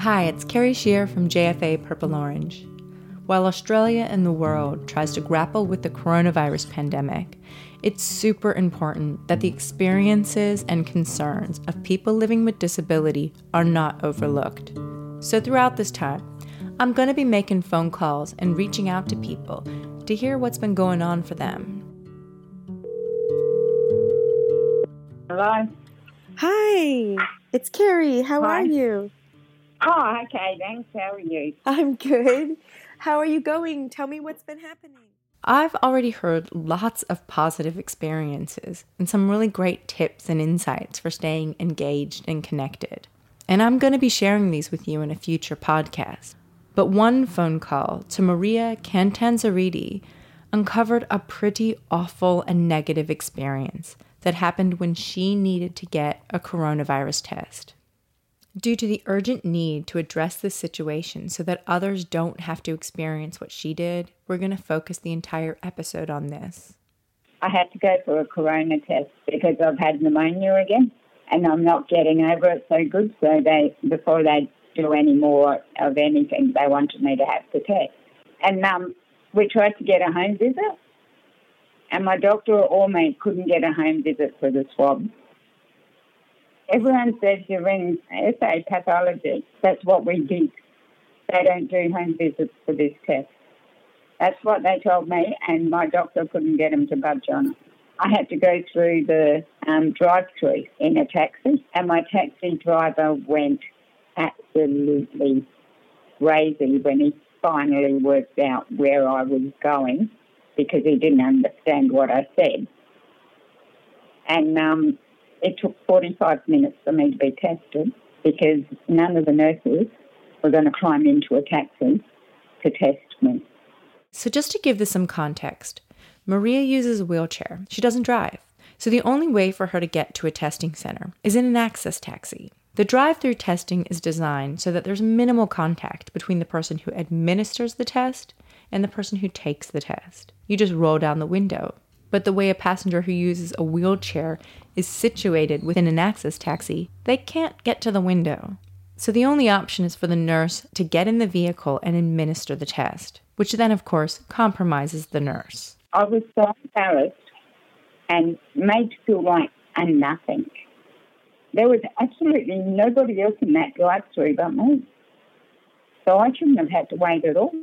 Hi, it's Carrie Shear from JFA Purple Orange. While Australia and the world tries to grapple with the coronavirus pandemic, it's super important that the experiences and concerns of people living with disability are not overlooked. So, throughout this time, I'm going to be making phone calls and reaching out to people to hear what's been going on for them. Hello. Hi, it's Carrie. How Hi. are you? Oh, okay, thanks. How are you? I'm good. How are you going? Tell me what's been happening. I've already heard lots of positive experiences and some really great tips and insights for staying engaged and connected. And I'm going to be sharing these with you in a future podcast. But one phone call to Maria Cantanzariti uncovered a pretty awful and negative experience that happened when she needed to get a coronavirus test. Due to the urgent need to address this situation so that others don't have to experience what she did, we're going to focus the entire episode on this. I had to go for a corona test because I've had pneumonia again and I'm not getting over it so good. So they, before they do any more of anything, they wanted me to have the test. And um, we tried to get a home visit and my doctor or me couldn't get a home visit for the swab. Everyone said ring SA pathology. That's what we did. They don't do home visits for this test. That's what they told me, and my doctor couldn't get them to budge on it. I had to go through the um, drive-through in a taxi, and my taxi driver went absolutely crazy when he finally worked out where I was going because he didn't understand what I said. And um, it took 45 minutes for me to be tested because none of the nurses were going to climb into a taxi to test me. So, just to give this some context, Maria uses a wheelchair. She doesn't drive. So, the only way for her to get to a testing center is in an access taxi. The drive through testing is designed so that there's minimal contact between the person who administers the test and the person who takes the test. You just roll down the window. But the way a passenger who uses a wheelchair is situated within an access taxi, they can't get to the window. So the only option is for the nurse to get in the vehicle and administer the test, which then, of course, compromises the nurse. I was so embarrassed and made to feel like a nothing. There was absolutely nobody else in that drive-through but me. So I shouldn't have had to wait at all.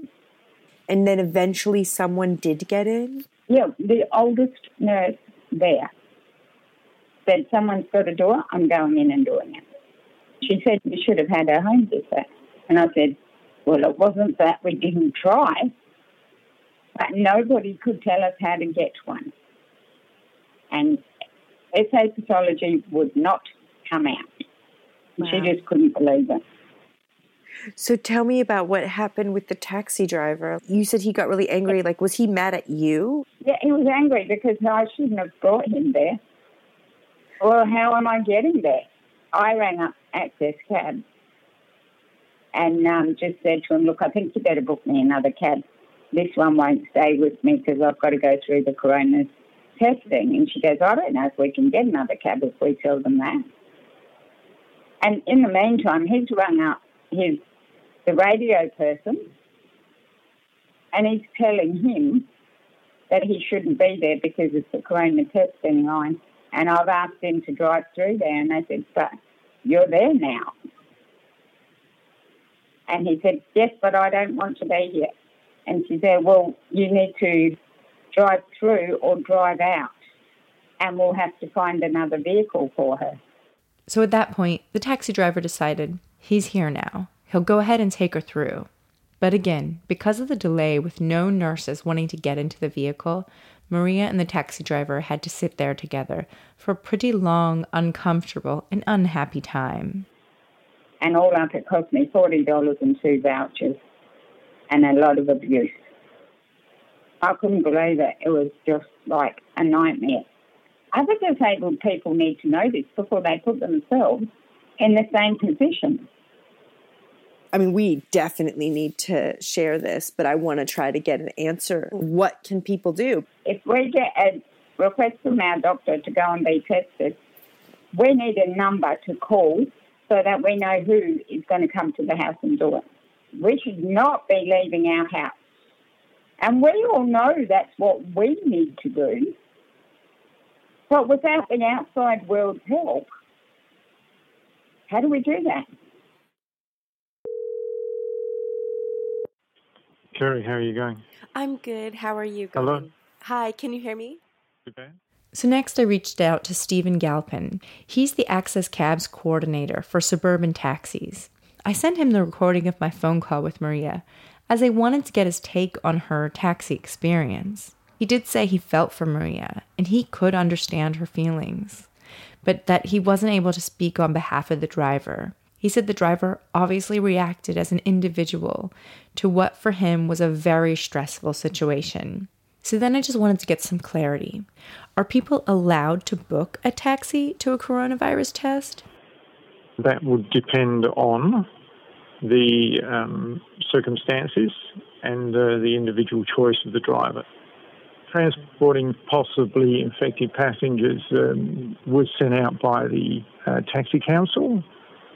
And then eventually someone did get in. Yeah, the oldest nurse there said, Someone's got a door, I'm going in and doing it. She said, You should have had a home visit. And I said, Well, it wasn't that we didn't try, but nobody could tell us how to get one. And SA pathology would not come out. She just couldn't believe it. So tell me about what happened with the taxi driver. You said he got really angry. Like, was he mad at you? Yeah, he was angry because I shouldn't have brought him there. Well, how am I getting there? I rang up Access Cab and um, just said to him, look, I think you better book me another cab. This one won't stay with me because I've got to go through the corona testing. And she goes, I don't know if we can get another cab if we tell them that. And in the meantime, he's rung up his the radio person and he's telling him that he shouldn't be there because it's the corona testing line. And I've asked him to drive through there, and they said, "But you're there now." And he said, "Yes, but I don't want to be here." And she said, "Well, you need to drive through or drive out, and we'll have to find another vehicle for her." So at that point, the taxi driver decided he's here now. He'll go ahead and take her through. But again, because of the delay with no nurses wanting to get into the vehicle, Maria and the taxi driver had to sit there together for a pretty long, uncomfortable, and unhappy time. and all up it cost me forty dollars and two vouchers and a lot of abuse. I couldn't believe it. It was just like a nightmare. Other disabled people need to know this before they put themselves in the same position. I mean, we definitely need to share this, but I want to try to get an answer. What can people do? If we get a request from our doctor to go and be tested, we need a number to call so that we know who is going to come to the house and do it. We should not be leaving our house. And we all know that's what we need to do. But without the outside world's help, how do we do that? Kerry, how are you going? I'm good. How are you going? Hello. Hi, can you hear me? Okay. So next I reached out to Stephen Galpin. He's the Access Cabs coordinator for suburban taxis. I sent him the recording of my phone call with Maria as I wanted to get his take on her taxi experience. He did say he felt for Maria and he could understand her feelings, but that he wasn't able to speak on behalf of the driver. He said the driver obviously reacted as an individual to what for him was a very stressful situation. So then I just wanted to get some clarity. Are people allowed to book a taxi to a coronavirus test? That would depend on the um, circumstances and uh, the individual choice of the driver. Transporting possibly infected passengers um, was sent out by the uh, Taxi Council.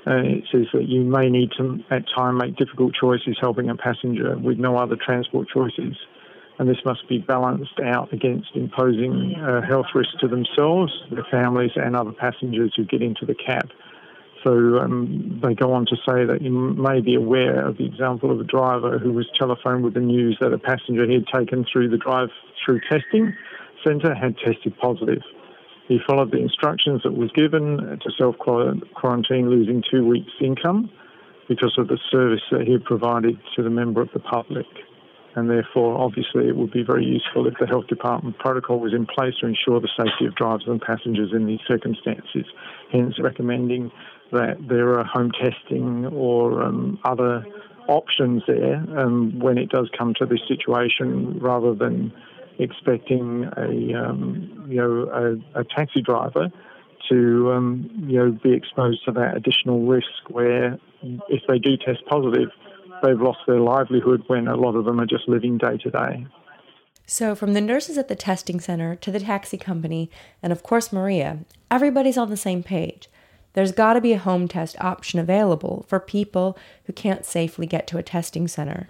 It says that you may need to, at time, make difficult choices helping a passenger with no other transport choices. And this must be balanced out against imposing uh, health risks to themselves, their families, and other passengers who get into the cab. So um, they go on to say that you may be aware of the example of a driver who was telephoned with the news that a passenger he had taken through the drive-through testing centre had tested positive. He followed the instructions that was given to self-quarantine, losing two weeks' income because of the service that he had provided to the member of the public. And therefore, obviously, it would be very useful if the health department protocol was in place to ensure the safety of drivers and passengers in these circumstances. Hence, recommending that there are home testing or um, other options there um, when it does come to this situation, rather than expecting a um, you know a, a, taxi driver to um, you know be exposed to that additional risk where if they do test positive, they've lost their livelihood when a lot of them are just living day to day. So, from the nurses at the testing center to the taxi company, and of course Maria, everybody's on the same page. There's got to be a home test option available for people who can't safely get to a testing center.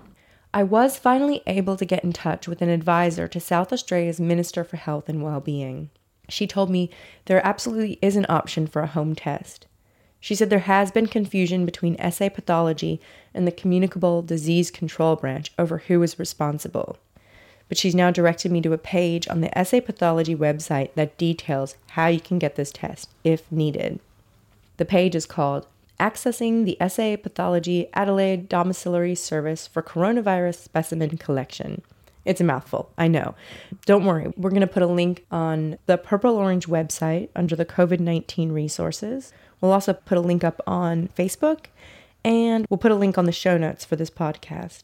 I was finally able to get in touch with an advisor to South Australia's Minister for Health and Wellbeing. She told me there absolutely is an option for a home test. She said there has been confusion between SA pathology and the communicable disease control branch over who is responsible. But she's now directed me to a page on the SA pathology website that details how you can get this test if needed. The page is called Accessing the SA Pathology Adelaide Domiciliary Service for Coronavirus Specimen Collection. It's a mouthful, I know. Don't worry, we're going to put a link on the Purple Orange website under the COVID 19 resources. We'll also put a link up on Facebook, and we'll put a link on the show notes for this podcast.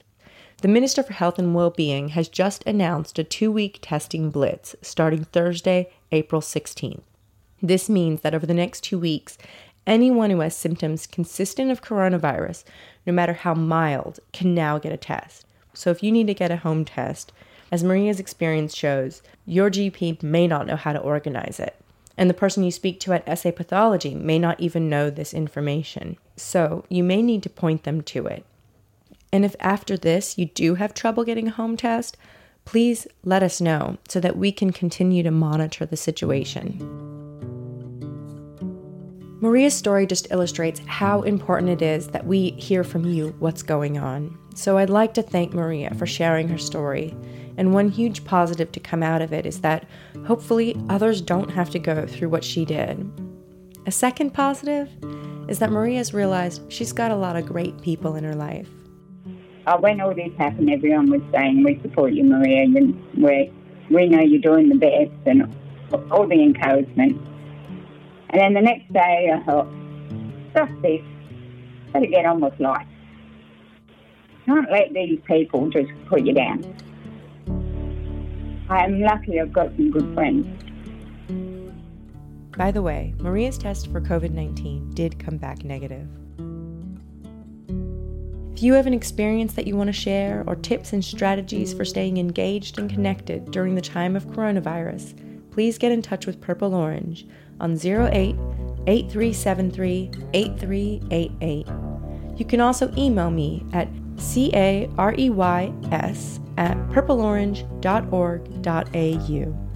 The Minister for Health and Well-being has just announced a two-week testing blitz starting Thursday, April 16th. This means that over the next two weeks, anyone who has symptoms consistent of coronavirus, no matter how mild, can now get a test. So if you need to get a home test, as Maria's experience shows, your GP may not know how to organize it. And the person you speak to at SA Pathology may not even know this information. So you may need to point them to it. And if after this you do have trouble getting a home test, please let us know so that we can continue to monitor the situation. Maria's story just illustrates how important it is that we hear from you what's going on. So I'd like to thank Maria for sharing her story. And one huge positive to come out of it is that hopefully others don't have to go through what she did. A second positive is that Maria's realized she's got a lot of great people in her life. Uh, when all this happened, everyone was saying, We support you, Maria. And we we know you're doing the best, and all the encouragement. And then the next day I thought, stuff this, better get on with life. Can't let these people just put you down. I'm lucky I've got some good friends. By the way, Maria's test for COVID 19 did come back negative. If you have an experience that you want to share or tips and strategies for staying engaged and connected during the time of coronavirus, please get in touch with Purple Orange on 08 8373 8388. You can also email me at careys at purpleorange.org.au.